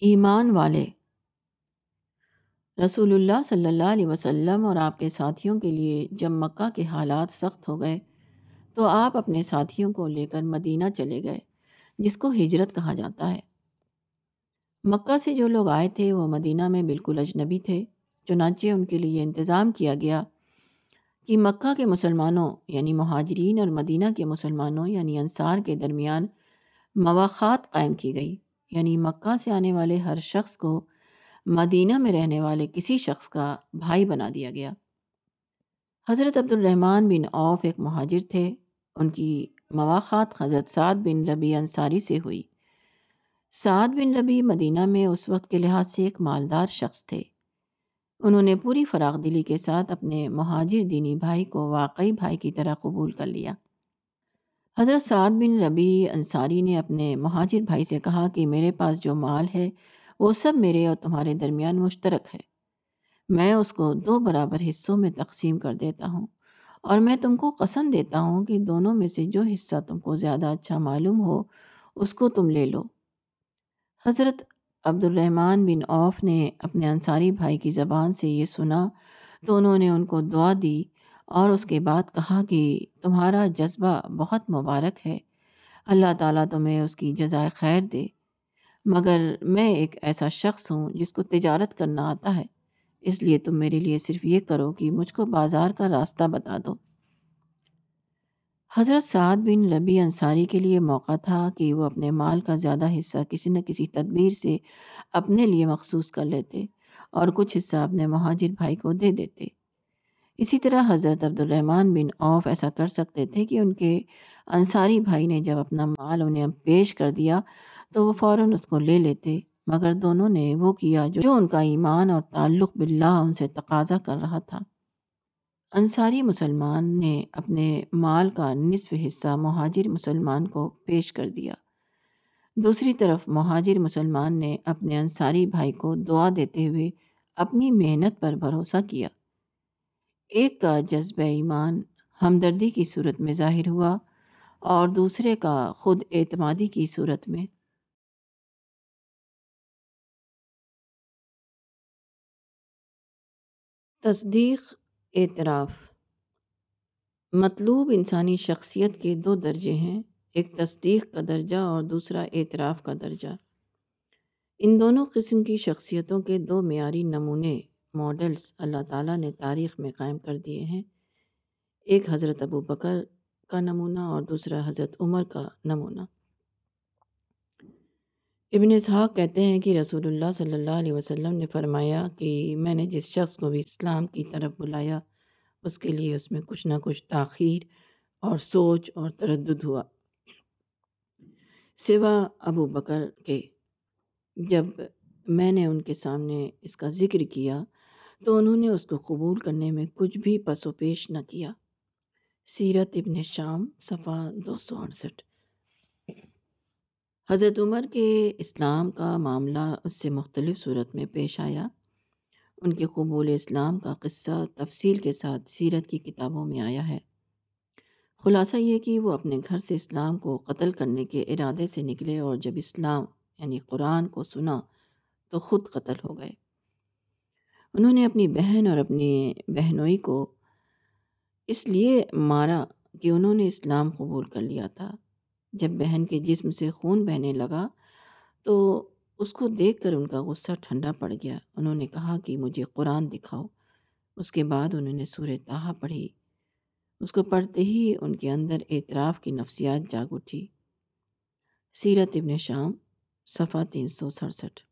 ایمان والے۔ رسول اللہ صلی اللہ علیہ وسلم اور آپ کے ساتھیوں کے لیے جب مکہ کے حالات سخت ہو گئے تو آپ اپنے ساتھیوں کو لے کر مدینہ چلے گئے، جس کو ہجرت کہا جاتا ہے۔ مکہ سے جو لوگ آئے تھے وہ مدینہ میں بالکل اجنبی تھے، چنانچہ ان کے لیے انتظام کیا گیا کہ مکہ کے مسلمانوں یعنی مہاجرین اور مدینہ کے مسلمانوں یعنی انصار کے درمیان مواخات قائم کی گئی۔ یعنی مکہ سے آنے والے ہر شخص کو مدینہ میں رہنے والے کسی شخص کا بھائی بنا دیا گیا۔ حضرت عبد الرحمن بن اوف ایک مہاجر تھے۔ ان کی مواخات حضرت سعد بن ربی انصاری سے ہوئی۔ سعد بن ربی مدینہ میں اس وقت کے لحاظ سے ایک مالدار شخص تھے۔ انہوں نے پوری فراغ دلی کے ساتھ اپنے مہاجر دینی بھائی کو واقعی بھائی کی طرح قبول کر لیا۔ حضرت سعد بن ربی انصاری نے اپنے مہاجر بھائی سے کہا کہ میرے پاس جو مال ہے، وہ سب میرے اور تمہارے درمیان مشترک ہے۔ میں اس کو دو برابر حصوں میں تقسیم کر دیتا ہوں اور میں تم کو قسم دیتا ہوں کہ دونوں میں سے جو حصہ تم کو زیادہ اچھا معلوم ہو، اس کو تم لے لو۔ حضرت عبد الرحمن بن اوف نے اپنے انصاری بھائی کی زبان سے یہ سنا تو انہوں نے ان کو دعا دی اور اس کے بعد کہا کہ تمہارا جذبہ بہت مبارک ہے۔ اللہ تعالیٰ تمہیں اس کی جزائے خیر دے۔ مگر میں ایک ایسا شخص ہوں جس کو تجارت کرنا آتا ہے۔ اس لیے تم میرے لیے صرف یہ کرو کہ مجھ کو بازار کا راستہ بتا دو۔ حضرت سعد بن ربی انصاری کے لیے موقع تھا کہ وہ اپنے مال کا زیادہ حصہ کسی نہ کسی تدبیر سے اپنے لیے مخصوص کر لیتے اور کچھ حصہ اپنے مہاجر بھائی کو دے دیتے۔ اسی طرح حضرت عبد الرحمن بن اوف ایسا کر سکتے تھے کہ ان کے انصاری بھائی نے جب اپنا مال انہیں پیش کر دیا تو وہ فوراً اس کو لے لیتے۔ مگر دونوں نے وہ کیا جو ان کا ایمان اور تعلق باللہ ان سے تقاضا کر رہا تھا۔ انصاری مسلمان نے اپنے مال کا نصف حصہ مہاجر مسلمان کو پیش کر دیا۔ دوسری طرف مہاجر مسلمان نے اپنے انصاری بھائی کو دعا دیتے ہوئے اپنی محنت پر بھروسہ کیا۔ ایک کا جذبہ ایمان ہمدردی کی صورت میں ظاہر ہوا اور دوسرے کا خود اعتمادی کی صورت میں۔ تصدیق اعتراف۔ مطلوب انسانی شخصیت کے دو درجے ہیں، ایک تصدیق کا درجہ اور دوسرا اعتراف کا درجہ۔ ان دونوں قسم کی شخصیتوں کے دو معیاری نمونے ماڈلز اللہ تعالیٰ نے تاریخ میں قائم کر دیے ہیں۔ ایک حضرت ابو بکر کا نمونہ اور دوسرا حضرت عمر کا نمونہ۔ ابن اسحاق کہتے ہیں کہ رسول اللہ صلی اللہ علیہ وسلم نے فرمایا کہ میں نے جس شخص کو بھی اسلام کی طرف بلایا، اس کے لیے اس میں کچھ نہ کچھ تاخیر اور سوچ اور تردد ہوا۔ سوا ابو بکر کے جب میں نے ان کے سامنے اس کا ذکر کیا تو انہوں نے اس کو قبول کرنے میں کچھ بھی پس و پیش نہ کیا۔ سیرت ابن شام، صفحہ دو سو اڑسٹھ۔ حضرت عمر کے اسلام کا معاملہ اس سے مختلف صورت میں پیش آیا۔ ان کے قبول اسلام کا قصہ تفصیل کے ساتھ سیرت کی کتابوں میں آیا ہے۔ خلاصہ یہ کہ وہ اپنے گھر سے اسلام کو قتل کرنے کے ارادے سے نکلے اور جب اسلام یعنی قرآن کو سنا تو خود قتل ہو گئے۔ انہوں نے اپنی بہن اور اپنی بہنوئی کو اس لیے مارا کہ انہوں نے اسلام قبول کر لیا تھا۔ جب بہن کے جسم سے خون بہنے لگا تو اس کو دیکھ کر ان کا غصہ ٹھنڈا پڑ گیا۔ انہوں نے کہا کہ مجھے قرآن دکھاؤ۔ اس کے بعد انہوں نے سورہ تاہا پڑھی۔ اس کو پڑھتے ہی ان کے اندر اعتراف کی نفسیات جاگ اٹھی۔ سیرت ابن شام، صفحہ تین سو سڑسٹھ۔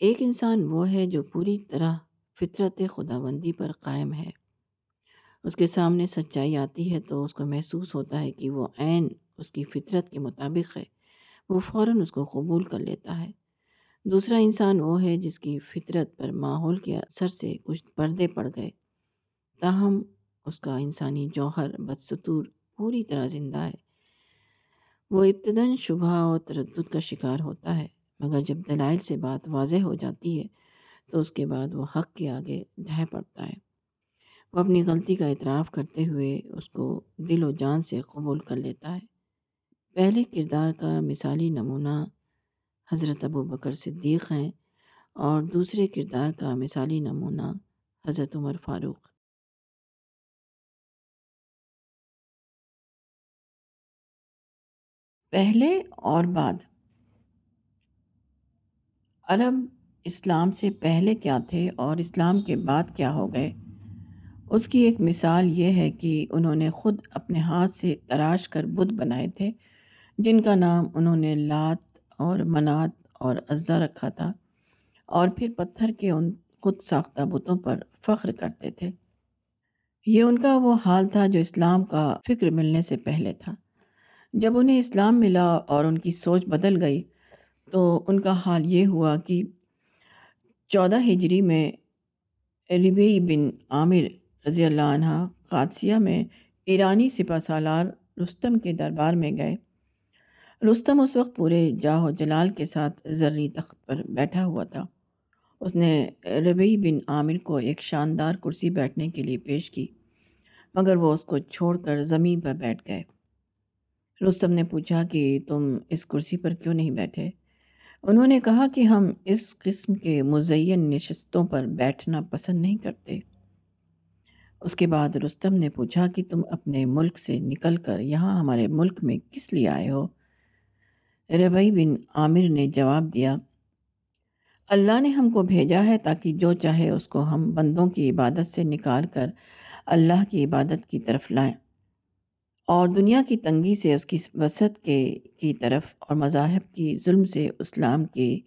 ایک انسان وہ ہے جو پوری طرح فطرت خداوندی پر قائم ہے۔ اس کے سامنے سچائی آتی ہے تو اس کو محسوس ہوتا ہے کہ وہ عین اس کی فطرت کے مطابق ہے۔ وہ فوراً اس کو قبول کر لیتا ہے۔ دوسرا انسان وہ ہے جس کی فطرت پر ماحول کے اثر سے کچھ پردے پڑ گئے۔ تاہم، اس کا انسانی جوہر، بدستور پوری طرح زندہ ہے۔ وہ ابتداً شبہ اور تردد کا شکار ہوتا ہے۔ مگر جب دلائل سے بات واضح ہو جاتی ہے، تو اس کے بعد وہ حق کے آگے ڈھہ پڑتا ہے۔ وہ اپنی غلطی کا اعتراف کرتے ہوئے اس کو دل و جان سے قبول کر لیتا ہے۔ پہلے کردار کا مثالی نمونہ حضرت ابو بکر صدیق ہیں اور دوسرے کردار کا مثالی نمونہ حضرت عمر فاروق۔ پہلے اور بعد۔ عرب اسلام سے پہلے کیا تھے اور اسلام کے بعد کیا ہو گئے؟ اس کی ایک مثال یہ ہے کہ انہوں نے خود اپنے ہاتھ سے تراش کر بت بنائے تھے، جن کا نام انہوں نے لات اور منات اور اجزا رکھا تھا، اور پھر پتھر کے ان خود ساختہ بتوں پر فخر کرتے تھے۔ یہ ان کا وہ حال تھا جو اسلام کا فکر ملنے سے پہلے تھا۔ جب انہیں اسلام ملا اور ان کی سوچ بدل گئی تو ان کا حال یہ ہوا کہ چودہ ہجری میں ربی بن عامر رضی اللہ عنہ قادسیہ میں ایرانی سپہ سالار رستم کے دربار میں گئے۔ رستم اس وقت پورے جاہ و جلال کے ساتھ زرعی تخت پر بیٹھا ہوا تھا۔ اس نے ربی بن عامر کو ایک شاندار کرسی بیٹھنے کے لیے پیش کی، مگر وہ اس کو چھوڑ کر زمین پر بیٹھ گئے۔ رستم نے پوچھا کہ تم اس کرسی پر کیوں نہیں بیٹھے؟ انہوں نے کہا کہ ہم اس قسم کے مزین نشستوں پر بیٹھنا پسند نہیں کرتے۔ اس کے بعد رستم نے پوچھا کہ تم اپنے ملک سے نکل کر یہاں ہمارے ملک میں کس لیے آئے ہو؟ ربئی بن عامر نے جواب دیا، اللہ نے ہم کو بھیجا ہے تاکہ جو چاہے اس کو ہم بندوں کی عبادت سے نکال کر اللہ کی عبادت کی طرف لائیں۔ اور دنیا کی تنگی سے، اس کی وسعت کے، کی طرف اور مذاہب کی ظلم سے اسلام کی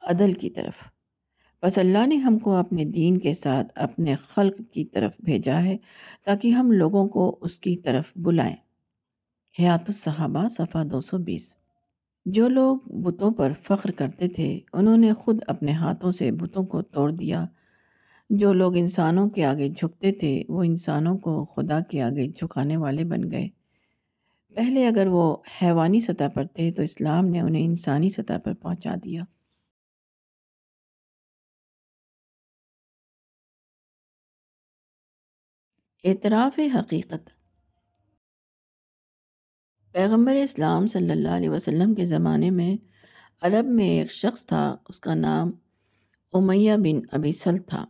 عدل کی طرف۔ بس اللہ نے ہم کو اپنے دین کے ساتھ اپنے خلق کی طرف بھیجا ہے تاکہ ہم لوگوں کو اس کی طرف بلائیں۔ حیات الصحابہ، صفحہ دو سو بیس۔ جو لوگ بتوں پر فخر کرتے تھے، انہوں نے خود اپنے ہاتھوں سے بتوں کو توڑ دیا۔ جو لوگ انسانوں کے آگے جھکتے تھے، وہ انسانوں کو خدا کے آگے جھکانے والے بن گئے۔ پہلے اگر وہ حیوانی سطح پر تھے تو اسلام نے انہیں انسانی سطح پر پہنچا دیا۔ اعتراف حقیقت۔ پیغمبر اسلام صلی اللہ علیہ وسلم کے زمانے میں عرب میں ایک شخص تھا، اس کا نام امیہ بن ابی سل تھا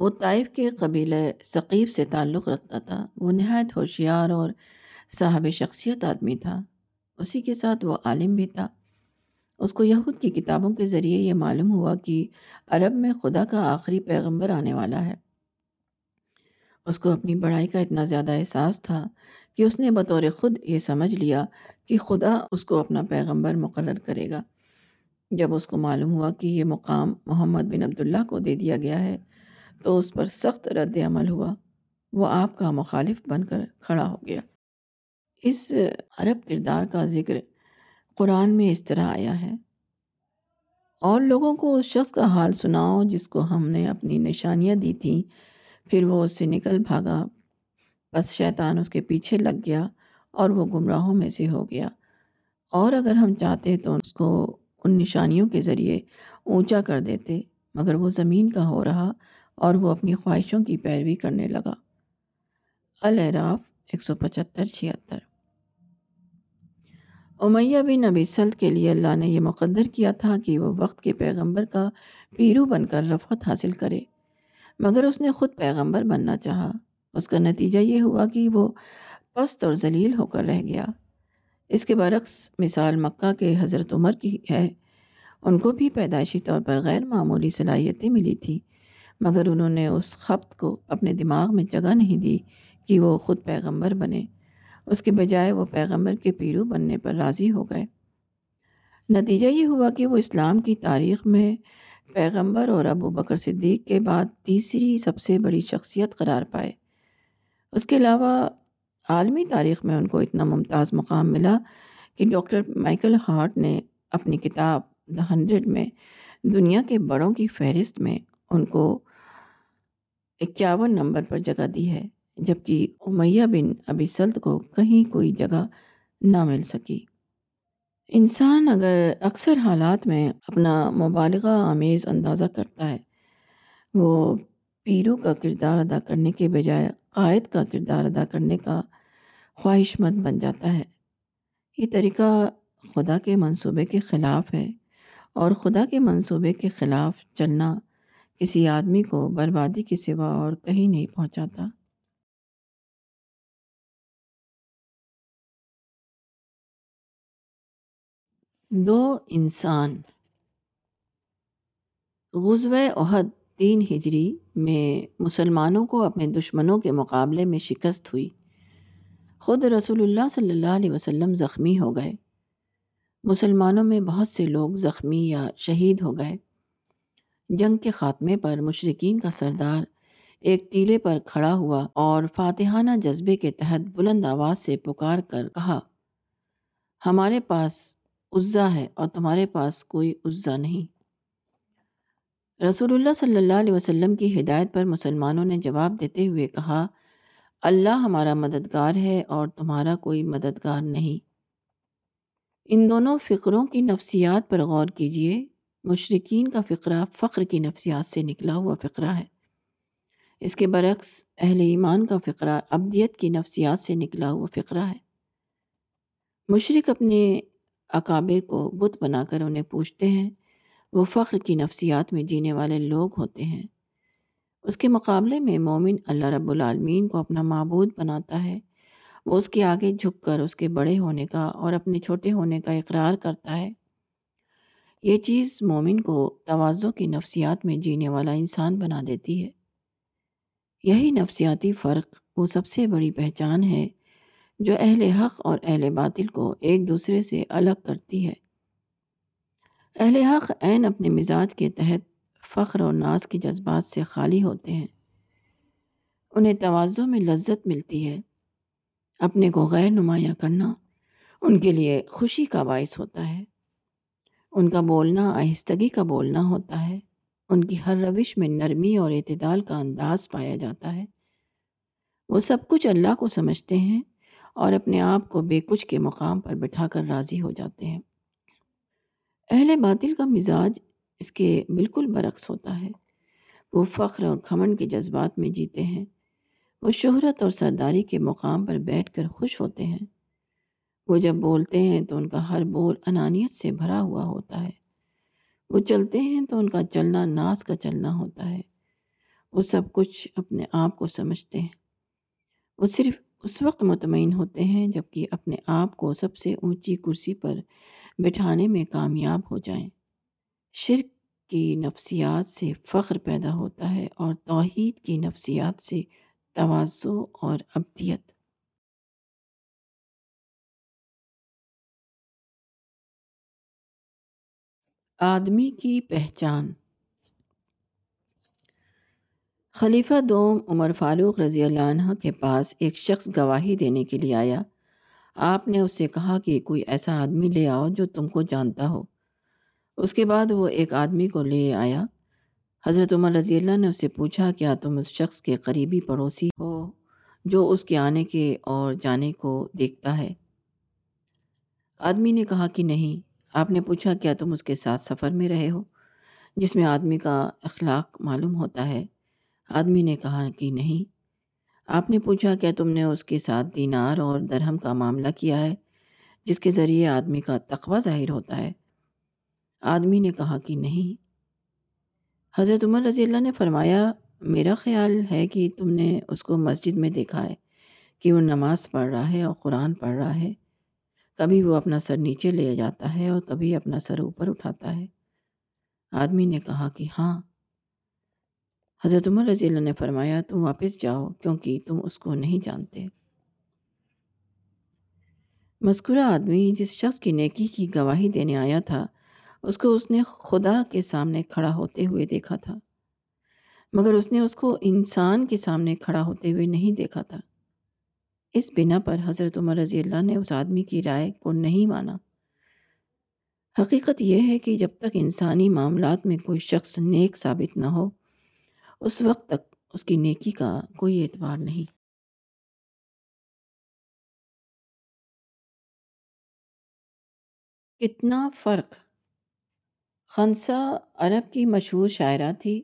وہ طائف کے قبیلہ ثقیف سے تعلق رکھتا تھا۔ وہ نہایت ہوشیار اور صاحب شخصیت آدمی تھا۔ اسی کے ساتھ وہ عالم بھی تھا۔ اس کو یہود کی کتابوں کے ذریعے یہ معلوم ہوا کہ عرب میں خدا کا آخری پیغمبر آنے والا ہے۔ اس کو اپنی بڑائی کا اتنا زیادہ احساس تھا کہ اس نے بطور خود یہ سمجھ لیا کہ خدا اس کو اپنا پیغمبر مقرر کرے گا۔ جب اس کو معلوم ہوا کہ یہ مقام محمد بن عبداللہ کو دے دیا گیا ہے تو اس پر سخت رد عمل ہوا۔ وہ آپ کا مخالف بن کر کھڑا ہو گیا۔ اس عرب کردار کا ذکر قرآن میں اس طرح آیا ہے۔ اور لوگوں کو اس شخص کا حال سناؤ جس کو ہم نے اپنی نشانیاں دی تھیں۔ پھر وہ اس سے نکل بھاگا۔ بس شیطان اس کے پیچھے لگ گیا اور وہ گمراہوں میں سے ہو گیا۔ اور اگر ہم چاہتے تو اس کو ان نشانیوں کے ذریعے اونچا کر دیتے، مگر وہ زمین کا ہو رہا۔ اور وہ اپنی خواہشوں کی پیروی کرنے لگا۔ العراف ایک سو پچہتر چھہتر۔ امیہ بن نبی سلط کے لیے اللہ نے یہ مقدر کیا تھا کہ وہ وقت کے پیغمبر کا پیرو بن کر رفعت حاصل کرے، مگر اس نے خود پیغمبر بننا چاہا۔ اس کا نتیجہ یہ ہوا کہ وہ پست اور ذلیل ہو کر رہ گیا۔ اس کے برعکس، مثال مکہ کے حضرت عمر کی ہے۔ ان کو بھی پیدائشی طور پر غیر معمولی صلاحیتیں ملی تھیں۔ مگر انہوں نے اس خبت کو اپنے دماغ میں جگہ نہیں دی کہ وہ خود پیغمبر بنے۔ اس کے بجائے وہ پیغمبر کے پیرو بننے پر راضی ہو گئے۔ نتیجہ یہ ہوا کہ وہ اسلام کی تاریخ میں پیغمبر اور ابو بکر صدیق کے بعد تیسری سب سے بڑی شخصیت قرار پائے۔ اس کے علاوہ عالمی تاریخ میں ان کو اتنا ممتاز مقام ملا کہ ڈاکٹر مائیکل ہارٹ نے اپنی کتاب دا ہنڈریڈ میں دنیا کے بڑوں کی فہرست میں ان کو اکیاون نمبر پر جگہ دی ہے، جبکہ امیہ بن ابی سلط کو کہیں کوئی جگہ نہ مل سکی۔ انسان اگر اکثر حالات میں اپنا مبالغہ آمیز اندازہ کرتا ہے، وہ پیرو کا کردار ادا کرنے کے بجائے قائد کا کردار ادا کرنے کا خواہش مند بن جاتا ہے۔ یہ طریقہ خدا کے منصوبے کے خلاف ہے اور خدا کے منصوبے کے خلاف چلنا کسی آدمی کو بربادی کے سوا اور کہیں نہیں پہنچاتا۔ دو انسان۔ غزوہ عہد تین ہجری میں مسلمانوں کو اپنے دشمنوں کے مقابلے میں شکست ہوئی۔ خود رسول اللہ صلی اللہ علیہ وسلم زخمی ہو گئے۔ مسلمانوں میں بہت سے لوگ زخمی یا شہید ہو گئے۔ جنگ کے خاتمے پر مشرقین کا سردار ایک ٹیلے پر کھڑا ہوا اور فاتحانہ جذبے کے تحت بلند آواز سے پکار کر کہا، ہمارے پاس عزا ہے اور تمہارے پاس کوئی عزا نہیں۔ رسول اللہ صلی اللہ علیہ وسلم کی ہدایت پر مسلمانوں نے جواب دیتے ہوئے کہا، اللہ ہمارا مددگار ہے اور تمہارا کوئی مددگار نہیں۔ ان دونوں فقروں کی نفسیات پر غور کیجیے مشرقین کا فقرہ فخر کی نفسیات سے نکلا ہوا فقرہ ہے۔ اس کے برعکس اہل ایمان کا فقرہ ابدیت کی نفسیات سے نکلا ہوا فقرہ ہے۔ مشرق اپنے اکابر کو بت بنا کر انہیں پوچھتے ہیں، وہ فخر کی نفسیات میں جینے والے لوگ ہوتے ہیں۔ اس کے مقابلے میں مومن اللہ رب العالمین کو اپنا معبود بناتا ہے۔ وہ اس کے آگے جھک کر اس کے بڑے ہونے کا اور اپنے چھوٹے ہونے کا اقرار کرتا ہے۔ یہ چیز مومن کو توازوں کی نفسیات میں جینے والا انسان بنا دیتی ہے۔ یہی نفسیاتی فرق وہ سب سے بڑی پہچان ہے جو اہل حق اور اہل باطل کو ایک دوسرے سے الگ کرتی ہے۔ اہل حق عین اپنے مزاج کے تحت فخر اور ناز کے جذبات سے خالی ہوتے ہیں۔ انہیں توازوں میں لذت ملتی ہے۔ اپنے کو غیر نمایاں کرنا ان کے لیے خوشی کا باعث ہوتا ہے۔ ان کا بولنا آہستگی کا بولنا ہوتا ہے۔ ان کی ہر روش میں نرمی اور اعتدال کا انداز پایا جاتا ہے۔ وہ سب کچھ اللہ کو سمجھتے ہیں اور اپنے آپ کو بے کچھ کے مقام پر بٹھا کر راضی ہو جاتے ہیں۔ اہل باطل کا مزاج اس کے بالکل برعکس ہوتا ہے۔ وہ فخر اور کھمن کے جذبات میں جیتے ہیں۔ وہ شہرت اور سرداری کے مقام پر بیٹھ کر خوش ہوتے ہیں۔ وہ جب بولتے ہیں تو ان کا ہر بول انانیت سے بھرا ہوا ہوتا ہے۔ وہ چلتے ہیں تو ان کا چلنا ناس کا چلنا ہوتا ہے۔ وہ سب کچھ اپنے آپ کو سمجھتے ہیں۔ وہ صرف اس وقت مطمئن ہوتے ہیں جبکہ اپنے آپ کو سب سے اونچی کرسی پر بٹھانے میں کامیاب ہو جائیں۔ شرک کی نفسیات سے فخر پیدا ہوتا ہے اور توحید کی نفسیات سے توازو اور ابدیت۔ آدمی کی پہچان۔ خلیفہ دوم عمر فاروق رضی اللہ عنہ کے پاس ایک شخص گواہی دینے کے لیے آیا۔ آپ نے اس سے کہا کہ کوئی ایسا آدمی لے آؤ جو تم کو جانتا ہو۔ اس کے بعد وہ ایک آدمی کو لے آیا۔ حضرت عمر رضی اللہ نے اس سے پوچھا، کیا تم اس شخص کے قریبی پڑوسی ہو جو اس کے آنے کے اور جانے کو دیکھتا ہے؟ آدمی نے کہا کہ نہیں۔ آپ نے پوچھا کیا تم اس کے ساتھ سفر میں رہے ہو؟ جس میں آدمی کا اخلاق معلوم ہوتا ہے۔ آدمی نے کہا کہ نہیں۔ آپ نے پوچھا کیا تم نے اس کے ساتھ دینار اور درہم کا معاملہ کیا ہے؟ جس کے ذریعے آدمی کا تقوی ظاہر ہوتا ہے۔ آدمی نے کہا کہ نہیں۔ حضرت عمر رضی اللہ نے فرمایا، میرا خیال ہے کہ تم نے اس کو مسجد میں دیکھا ہے کہ وہ نماز پڑھ رہا ہے اور قرآن پڑھ رہا ہے۔ کبھی وہ اپنا سر نیچے لے جاتا ہے اور کبھی اپنا سر اوپر اٹھاتا ہے۔ آدمی نے کہا کہ ہاں۔ حضرت عمر رضی اللہ نے فرمایا، تم واپس جاؤ کیونکہ تم اس کو نہیں جانتے۔ مذکورہ آدمی جس شخص کی نیکی کی گواہی دینے آیا تھا، اس کو اس نے خدا کے سامنے کھڑا ہوتے ہوئے دیکھا تھا۔ مگر اس نے اس کو انسان کے سامنے کھڑا ہوتے ہوئے نہیں دیکھا تھا۔ اس بنا پر حضرت عمر رضی اللہ نے اس آدمی کی رائے کو نہیں مانا۔ حقیقت یہ ہے کہ جب تک انسانی معاملات میں کوئی شخص نیک ثابت نہ ہو، اس وقت تک اس کی نیکی کا کوئی اعتبار نہیں۔ کتنا فرق۔ خنسا عرب کی مشہور شاعرہ تھی۔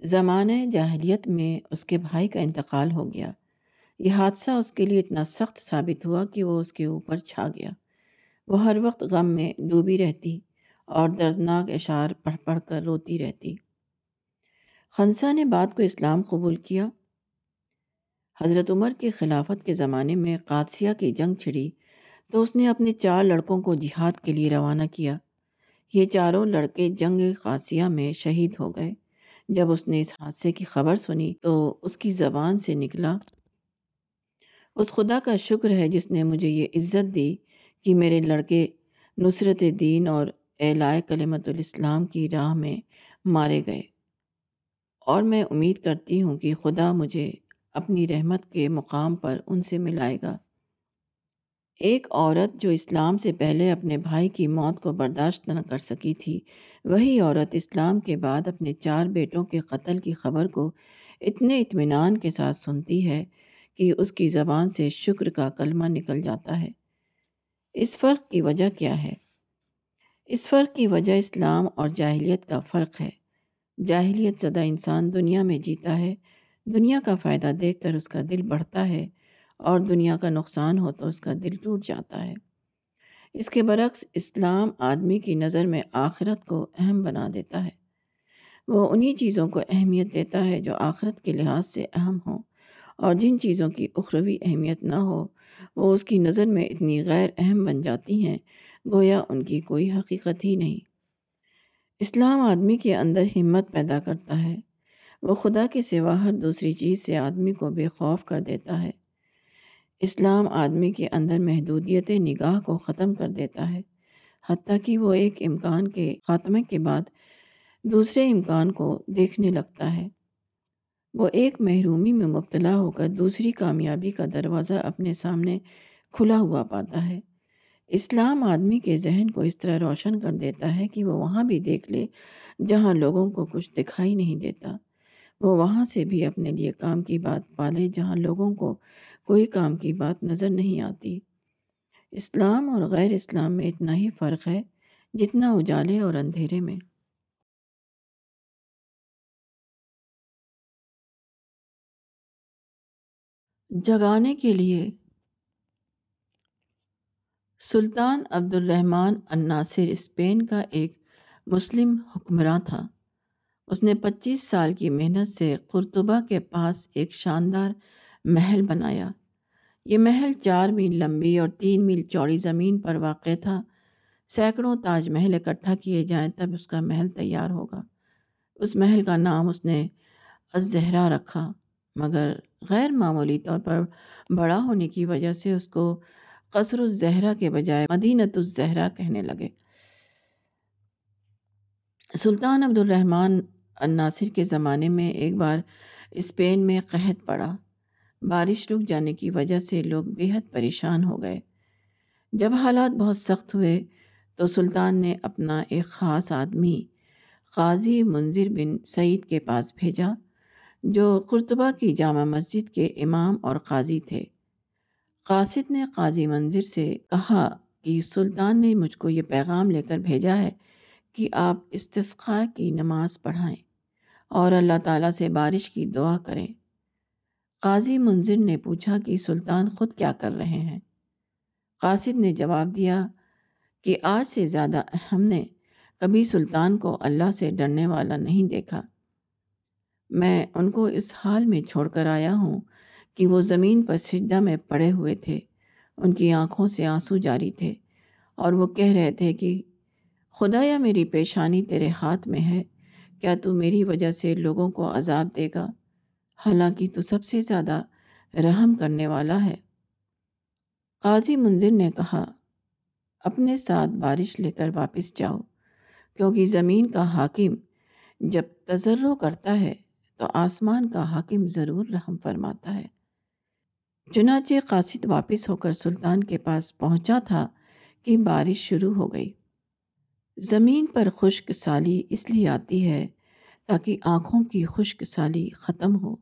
زمانۂ جاہلیت میں اس کے بھائی کا انتقال ہو گیا۔ یہ حادثہ اس کے لیے اتنا سخت ثابت ہوا کہ وہ اس کے اوپر چھا گیا۔ وہ ہر وقت غم میں ڈوبی رہتی اور دردناک اشعار پڑھ پڑھ کر روتی رہتی۔ خنسا نے بات کو اسلام قبول کیا۔ حضرت عمر کے خلافت کے زمانے میں قادسیہ کی جنگ چھڑی تو اس نے اپنے چار لڑکوں کو جہاد کے لیے روانہ کیا۔ یہ چاروں لڑکے جنگ قادسیہ میں شہید ہو گئے۔ جب اس نے اس حادثے کی خبر سنی تو اس کی زبان سے نکلا۔ اس خدا کا شکر ہے جس نے مجھے یہ عزت دی کہ میرے لڑکے نصرت دین اور اعلائے کلمت الاسلام کی راہ میں مارے گئے۔ اور میں امید کرتی ہوں کہ خدا مجھے اپنی رحمت کے مقام پر ان سے ملائے گا۔ ایک عورت جو اسلام سے پہلے اپنے بھائی کی موت کو برداشت نہ کر سکی تھی، وہی عورت اسلام کے بعد اپنے چار بیٹوں کے قتل کی خبر کو اتنے اطمینان کے ساتھ سنتی ہے کہ اس کی زبان سے شکر کا کلمہ نکل جاتا ہے۔ اس فرق کی وجہ کیا ہے؟ اس فرق کی وجہ اسلام اور جاہلیت کا فرق ہے۔ جاہلیت زدہ انسان دنیا میں جیتا ہے، دنیا کا فائدہ دیکھ کر اس کا دل بڑھتا ہے، اور دنیا کا نقصان ہو تو اس کا دل ٹوٹ جاتا ہے۔ اس کے برعکس اسلام آدمی کی نظر میں آخرت کو اہم بنا دیتا ہے۔ وہ انہی چیزوں کو اہمیت دیتا ہے جو آخرت کے لحاظ سے اہم ہوں۔ اور جن چیزوں کی اخروی اہمیت نہ ہو، وہ اس کی نظر میں اتنی غیر اہم بن جاتی ہیں، گویا ان کی کوئی حقیقت ہی نہیں۔ اسلام آدمی کے اندر ہمت پیدا کرتا ہے۔ وہ خدا کے سوا ہر دوسری چیز سے آدمی کو بے خوف کر دیتا ہے۔ اسلام آدمی کے اندر محدودیت نگاہ کو ختم کر دیتا ہے، حتیٰ کہ وہ ایک امکان کے خاتمے کے بعد دوسرے امکان کو دیکھنے لگتا ہے۔ وہ ایک محرومی میں مبتلا ہو کر دوسری کامیابی کا دروازہ اپنے سامنے کھلا ہوا پاتا ہے۔ اسلام آدمی کے ذہن کو اس طرح روشن کر دیتا ہے کہ وہ وہاں بھی دیکھ لے جہاں لوگوں کو کچھ دکھائی نہیں دیتا۔ وہ وہاں سے بھی اپنے لیے کام کی بات پالے جہاں لوگوں کو کوئی کام کی بات نظر نہیں آتی۔ اسلام اور غیر اسلام میں اتنا ہی فرق ہے جتنا اجالے اور اندھیرے میں۔ جگانے کے لیے۔ سلطان عبد الرحمن الناصر اسپین کا ایک مسلم حکمراں تھا۔ اس نے پچیس سال کی محنت سے قرطبہ کے پاس ایک شاندار محل بنایا۔ یہ محل چار میل لمبی اور تین میل چوڑی زمین پر واقع تھا۔ سینکڑوں تاج محل اکٹھا کیے جائیں تب اس کا محل تیار ہوگا۔ اس محل کا نام اس نے الزہرا رکھا۔ مگر غیر معمولی طور پر بڑا ہونے کی وجہ سے اس کو قصر الزہرا کے بجائے مدینت الزہرا کہنے لگے۔ سلطان عبد الرحمن الناصر کے زمانے میں ایک بار اسپین میں قحط پڑا۔ بارش رک جانے کی وجہ سے لوگ حد پریشان ہو گئے۔ جب حالات بہت سخت ہوئے تو سلطان نے اپنا ایک خاص آدمی، قاضی منظر بن سعید کے پاس بھیجا۔ جو قرطبہ کی جامع مسجد کے امام اور قاضی تھے۔ قاصد نے قاضی منظر سے کہا کہ سلطان نے مجھ کو یہ پیغام لے کر بھیجا ہے کہ آپ استثقاء کی نماز پڑھائیں اور اللہ تعالیٰ سے بارش کی دعا کریں۔ قاضی منظر نے پوچھا کہ سلطان خود کیا کر رہے ہیں؟ قاصد نے جواب دیا کہ آج سے زیادہ ہم نے کبھی سلطان کو اللہ سے ڈرنے والا نہیں دیکھا۔ میں ان کو اس حال میں چھوڑ کر آیا ہوں کہ وہ زمین پر سجدہ میں پڑے ہوئے تھے۔ ان کی آنکھوں سے آنسو جاری تھے اور وہ کہہ رہے تھے کہ خدا یا میری پیشانی تیرے ہاتھ میں ہے، کیا تو میری وجہ سے لوگوں کو عذاب دے گا؟ حالانکہ تو سب سے زیادہ رحم کرنے والا ہے۔ قاضی منظر نے کہا، اپنے ساتھ بارش لے کر واپس جاؤ، کیونکہ زمین کا حاکم جب تجرو کرتا ہے تو آسمان کا حاکم ضرور رحم فرماتا ہے۔ چنانچہ قاصد واپس ہو کر سلطان کے پاس پہنچا تھا کہ بارش شروع ہو گئی۔ زمین پر خشک سالی اس لیے آتی ہے تاکہ آنکھوں کی خشک سالی ختم ہو۔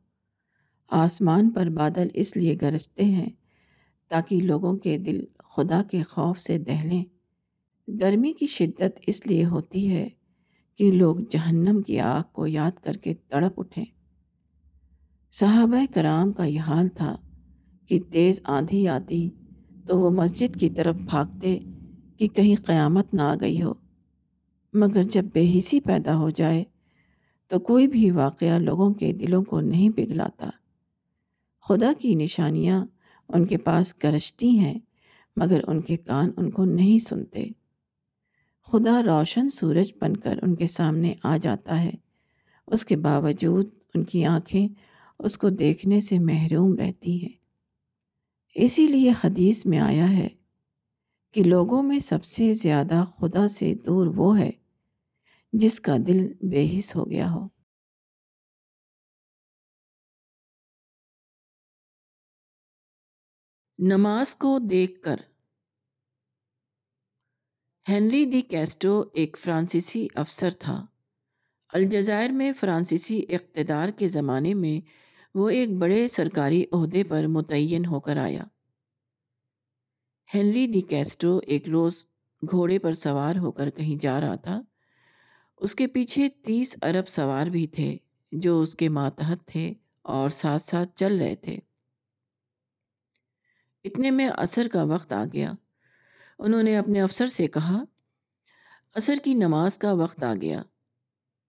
آسمان پر بادل اس لیے گرجتے ہیں تاکہ لوگوں کے دل خدا کے خوف سے دہلیں۔ گرمی کی شدت اس لیے ہوتی ہے کہ لوگ جہنم کی آگ کو یاد کر کے تڑپ اٹھیں صحابہ کرام کا یہ حال تھا کہ تیز آندھی آتی تو وہ مسجد کی طرف بھاگتے کہ کہیں قیامت نہ آ گئی ہو۔ مگر جب بے حسی پیدا ہو جائے تو کوئی بھی واقعہ لوگوں کے دلوں کو نہیں پگھلاتا۔ خدا کی نشانیاں ان کے پاس گرجتی ہیں مگر ان کے کان ان کو نہیں سنتے۔ خدا روشن سورج بن کر ان کے سامنے آ جاتا ہے۔ اس کے باوجود ان کی آنکھیں اس کو دیکھنے سے محروم رہتی ہیں۔ اسی لیے حدیث میں آیا ہے کہ لوگوں میں سب سے زیادہ خدا سے دور وہ ہے جس کا دل بے حس ہو گیا ہو۔ نماز کو دیکھ کر ہنری دی کیسٹو ایک فرانسیسی افسر تھا۔ الجزائر میں فرانسیسی اقتدار کے زمانے میں وہ ایک بڑے سرکاری عہدے پر متعین ہو کر آیا۔ ہنری دی کیسٹو ایک روز گھوڑے پر سوار ہو کر کہیں جا رہا تھا۔ اس کے پیچھے تیس ارب سوار بھی تھے جو اس کے ماتحت تھے اور ساتھ ساتھ چل رہے تھے۔ اتنے میں عصر کا وقت آ گیا۔ انہوں نے اپنے افسر سے کہا عصر کی نماز کا وقت آ گیا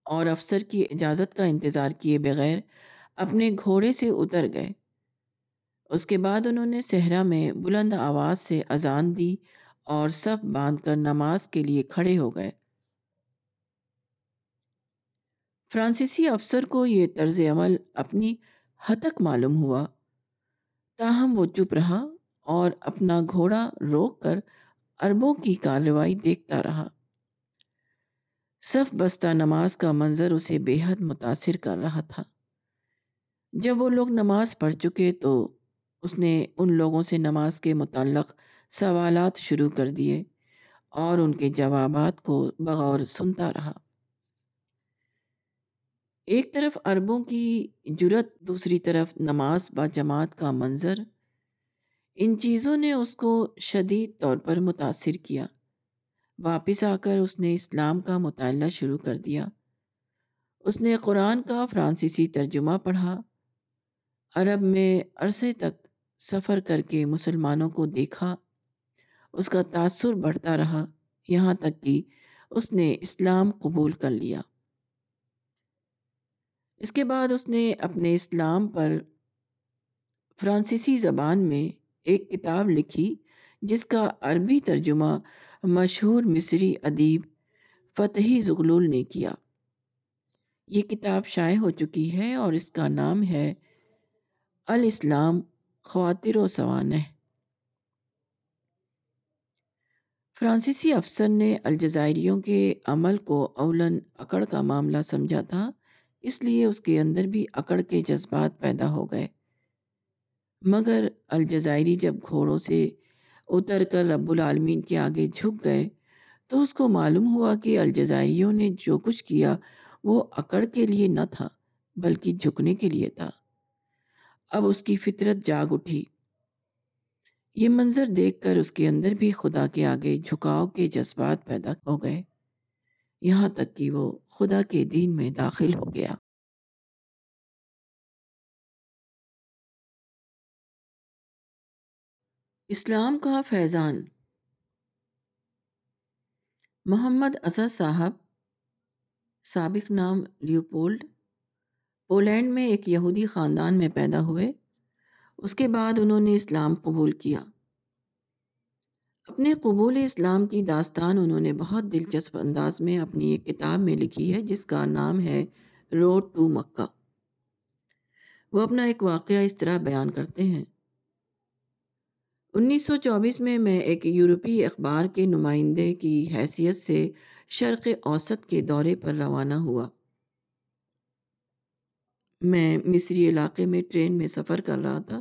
اور افسر کی اجازت کا انتظار کیے بغیر اپنے گھوڑے سے اتر گئے۔ اس کے بعد انہوں نے صحرا میں بلند آواز سے اذان دی اور صف باندھ کر نماز کے لیے کھڑے ہو گئے۔ فرانسیسی افسر کو یہ طرز عمل اپنی ہتک معلوم ہوا۔ تاہم وہ چپ رہا اور اپنا گھوڑا روک کر عربوں کی کارروائی دیکھتا رہا۔ صف بستہ نماز کا منظر اسے بے حد متاثر کر رہا تھا۔ جب وہ لوگ نماز پڑھ چکے تو اس نے ان لوگوں سے نماز کے متعلق سوالات شروع کر دیے اور ان کے جوابات کو بغور سنتا رہا۔ ایک طرف عربوں کی جرت دوسری طرف نماز با جماعت کا منظر ان چیزوں نے اس کو شدید طور پر متاثر کیا۔ واپس آ کر اس نے اسلام کا مطالعہ شروع کر دیا۔ اس نے قرآن کا فرانسیسی ترجمہ پڑھا۔ عرب میں عرصے تک سفر کر کے مسلمانوں کو دیکھا۔ اس کا تاثر بڑھتا رہا۔ یہاں تک کہ اس نے اسلام قبول کر لیا۔ اس کے بعد اس نے اپنے اسلام پر فرانسیسی زبان میں ایک کتاب لکھی، جس کا عربی ترجمہ مشہور مصری ادیب فتحی زغلول نے کیا۔ یہ کتاب شائع ہو چکی ہے اور اس کا نام ہے الاسلام خواتر و سوانح۔ فرانسیسی افسر نے الجزائریوں کے عمل کو اولن اکڑ کا معاملہ سمجھا تھا، اس لیے اس کے اندر بھی اکڑ کے جذبات پیدا ہو گئے۔ مگر الجزائری جب گھوڑوں سے اتر کر رب العالمین کے آگے جھک گئے تو اس کو معلوم ہوا کہ الجزائریوں نے جو کچھ کیا وہ اکڑ کے لیے نہ تھا، بلکہ جھکنے کے لیے تھا۔ اب اس کی فطرت جاگ اٹھی۔ یہ منظر دیکھ کر اس کے اندر بھی خدا کے آگے جھکاؤ کے جذبات پیدا ہو گئے۔ یہاں تک کہ وہ خدا کے دین میں داخل ہو گیا۔ اسلام کا فیضان۔ محمد اسد صاحب، سابق نام لیوپولڈ، پولینڈ میں ایک یہودی خاندان میں پیدا ہوئے۔ اس کے بعد انہوں نے اسلام قبول کیا۔ اپنے قبول اسلام کی داستان انہوں نے بہت دلچسپ انداز میں اپنی ایک کتاب میں لکھی ہے، جس کا نام ہے روڈ ٹو مکہ۔ وہ اپنا ایک واقعہ اس طرح بیان کرتے ہیں۔ انیس سو چوبیس میں میں ایک یورپی اخبار کے نمائندے کی حیثیت سے شرق اوسط کے دورے پر روانہ ہوا۔ میں مصری علاقے میں ٹرین میں سفر کر رہا تھا۔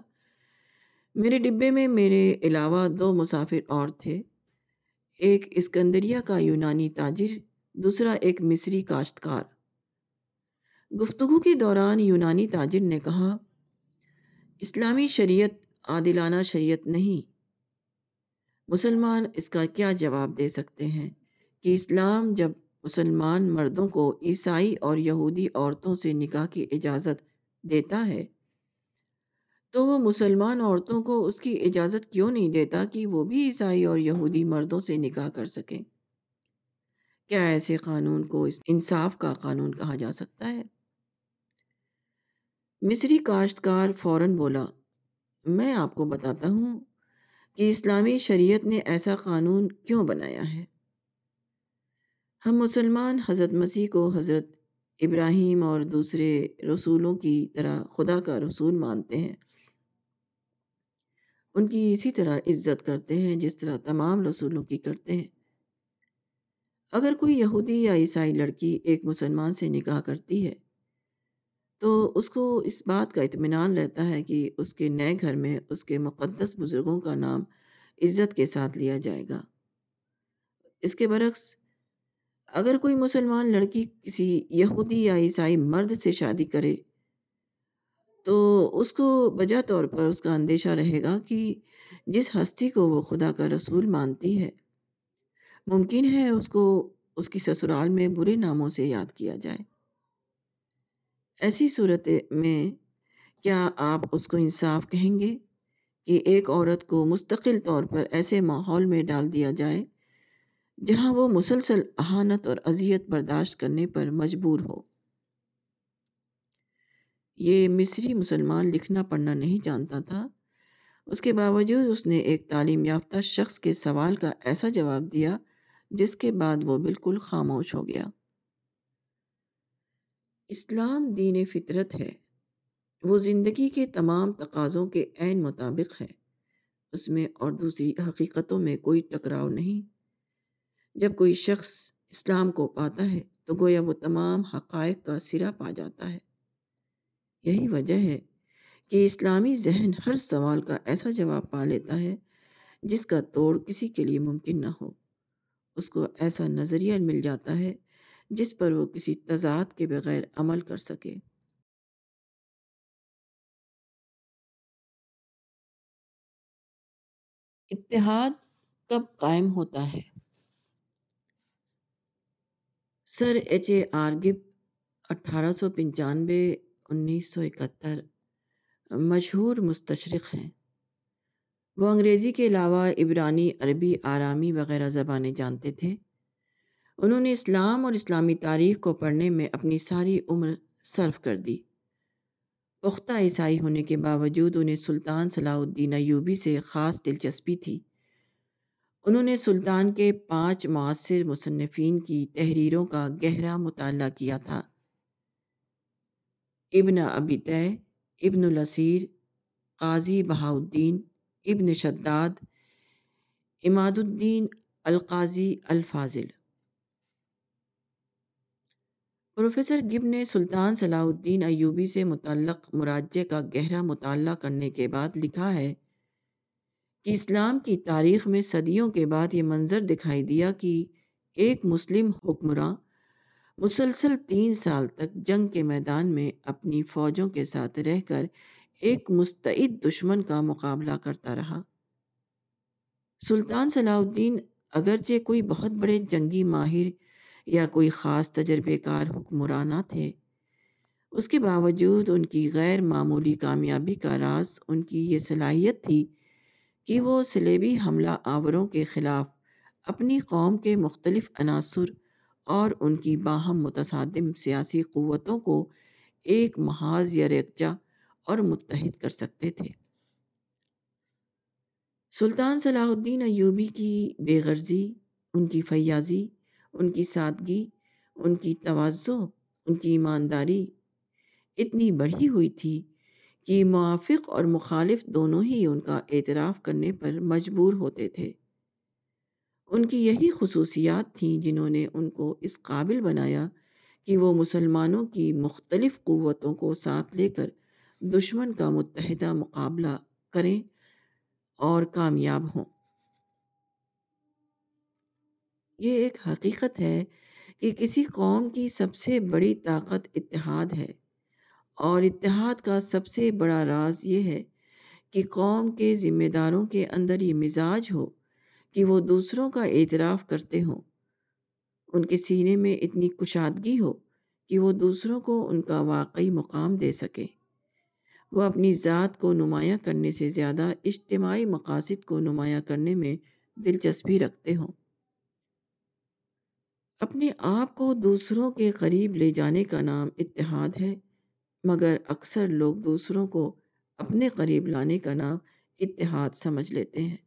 میرے ڈبے میں میرے علاوہ دو مسافر اور تھے۔ ایک اسکندریہ کا یونانی تاجر، دوسرا ایک مصری کاشتکار۔ گفتگو کے دوران یونانی تاجر نے کہا، اسلامی شریعت عادلانہ شریعت نہیں۔ مسلمان اس کا کیا جواب دے سکتے ہیں کہ اسلام جب مسلمان مردوں کو عیسائی اور یہودی عورتوں سے نکاح کی اجازت دیتا ہے، تو وہ مسلمان عورتوں کو اس کی اجازت کیوں نہیں دیتا کہ وہ بھی عیسائی اور یہودی مردوں سے نکاح کر سکیں؟ کیا ایسے قانون کو انصاف کا قانون کہا جا سکتا ہے؟ مصری کاشتکار فوراً بولا میں آپ کو بتاتا ہوں کہ اسلامی شریعت نے ایسا قانون کیوں بنایا ہے۔ ہم مسلمان حضرت مسیح کو حضرت ابراہیم اور دوسرے رسولوں کی طرح خدا کا رسول مانتے ہیں۔ ان کی اسی طرح عزت کرتے ہیں، جس طرح تمام رسولوں کی کرتے ہیں۔ اگر کوئی یہودی یا عیسائی لڑکی ایک مسلمان سے نکاح کرتی ہے تو اس کو اس بات کا اطمینان رہتا ہے کہ اس کے نئے گھر میں اس کے مقدس بزرگوں کا نام عزت کے ساتھ لیا جائے گا۔ اس کے برعکس، اگر کوئی مسلمان لڑکی کسی یہودی یا عیسائی مرد سے شادی کرے، تو اس کو بجا طور پر اس کا اندیشہ رہے گا کہ جس ہستی کو وہ خدا کا رسول مانتی ہے، ممکن ہے اس کو اس کی سسرال میں برے ناموں سے یاد کیا جائے۔ ایسی صورت میں کیا آپ اس کو انصاف کہیں گے کہ ایک عورت کو مستقل طور پر ایسے ماحول میں ڈال دیا جائے جہاں وہ مسلسل اہانت اور اذیت برداشت کرنے پر مجبور ہو؟ یہ مصری مسلمان لکھنا پڑھنا نہیں جانتا تھا۔ اس کے باوجود اس نے ایک تعلیم یافتہ شخص کے سوال کا ایسا جواب دیا جس کے بعد وہ بالکل خاموش ہو گیا۔ اسلام دین فطرت ہے۔ وہ زندگی کے تمام تقاضوں کے عین مطابق ہے۔ اس میں اور دوسری حقیقتوں میں کوئی ٹکراؤ نہیں۔ جب کوئی شخص اسلام کو پاتا ہے، تو گویا وہ تمام حقائق کا سرا پا جاتا ہے۔ یہی وجہ ہے کہ اسلامی ذہن ہر سوال کا ایسا جواب پا لیتا ہے، جس کا توڑ کسی کے لیے ممکن نہ ہو۔ اس کو ایسا نظریہ مل جاتا ہے جس پر وہ کسی تضاد کے بغیر عمل کر سکے۔ اتحاد کب قائم ہوتا ہے؟ سر ایچ اے آر اٹھارہ سو پنچانوے، انیس سو اکہتر، مشہور مستشرق ہیں۔ وہ انگریزی کے علاوہ عبرانی، عربی، آرامی وغیرہ زبانیں جانتے تھے۔ انہوں نے اسلام اور اسلامی تاریخ کو پڑھنے میں اپنی ساری عمر صرف کر دی۔ پختہ عیسائی ہونے کے باوجود انہیں سلطان صلاح الدین ایوبی سے خاص دلچسپی تھی۔ انہوں نے سلطان کے پانچ معاصر مصنفین کی تحریروں کا گہرا مطالعہ کیا تھا۔ ابن ابی ابن الاسیر، قاضی بہاؤدین ابن شداد اماد الدین القاضی الفاضل۔ پروفیسر گب نے سلطان صلاح الدین ایوبی سے متعلق مراجع کا گہرا مطالعہ کرنے کے بعد لکھا ہے کہ اسلام کی تاریخ میں صدیوں کے بعد یہ منظر دکھائی دیا کہ ایک مسلم حکمراں مسلسل تین سال تک جنگ کے میدان میں اپنی فوجوں کے ساتھ رہ کر ایک مستعد دشمن کا مقابلہ کرتا رہا۔ سلطان صلاح الدین اگرچہ کوئی بہت بڑے جنگی ماہر یا کوئی خاص تجربے کار حکمرانہ تھے۔ اس کے باوجود ان کی غیر معمولی کامیابی کا راز ان کی یہ صلاحیت تھی کہ وہ سلیبی حملہ آوروں کے خلاف اپنی قوم کے مختلف عناصر اور ان کی باہم متصادم سیاسی قوتوں کو ایک محاذ یا ریکچا اور متحد کر سکتے تھے۔ سلطان صلاح الدین ایوبی کی بے غرضی، ان کی فیاضی ان کی سادگی، ان کی توازو، ان کی ایمانداری اتنی بڑھی ہوئی تھی کہ موافق اور مخالف دونوں ہی ان کا اعتراف کرنے پر مجبور ہوتے تھے۔ ان کی یہی خصوصیات تھیں جنہوں نے ان کو اس قابل بنایا کہ وہ مسلمانوں کی مختلف قوتوں کو ساتھ لے کر دشمن کا متحدہ مقابلہ کریں اور کامیاب ہوں۔ یہ ایک حقیقت ہے کہ کسی قوم کی سب سے بڑی طاقت اتحاد ہے۔ اور اتحاد کا سب سے بڑا راز یہ ہے کہ قوم کے ذمہ داروں کے اندر یہ مزاج ہو کہ وہ دوسروں کا اعتراف کرتے ہوں۔ ان کے سینے میں اتنی کشادگی ہو کہ وہ دوسروں کو ان کا واقعی مقام دے سکیں۔ وہ اپنی ذات کو نمایاں کرنے سے زیادہ اجتماعی مقاصد کو نمایاں کرنے میں دلچسپی رکھتے ہوں۔ اپنے آپ کو دوسروں کے قریب لے جانے کا نام اتحاد ہے، مگر اکثر لوگ دوسروں کو اپنے قریب لانے کا نام اتحاد سمجھ لیتے ہیں۔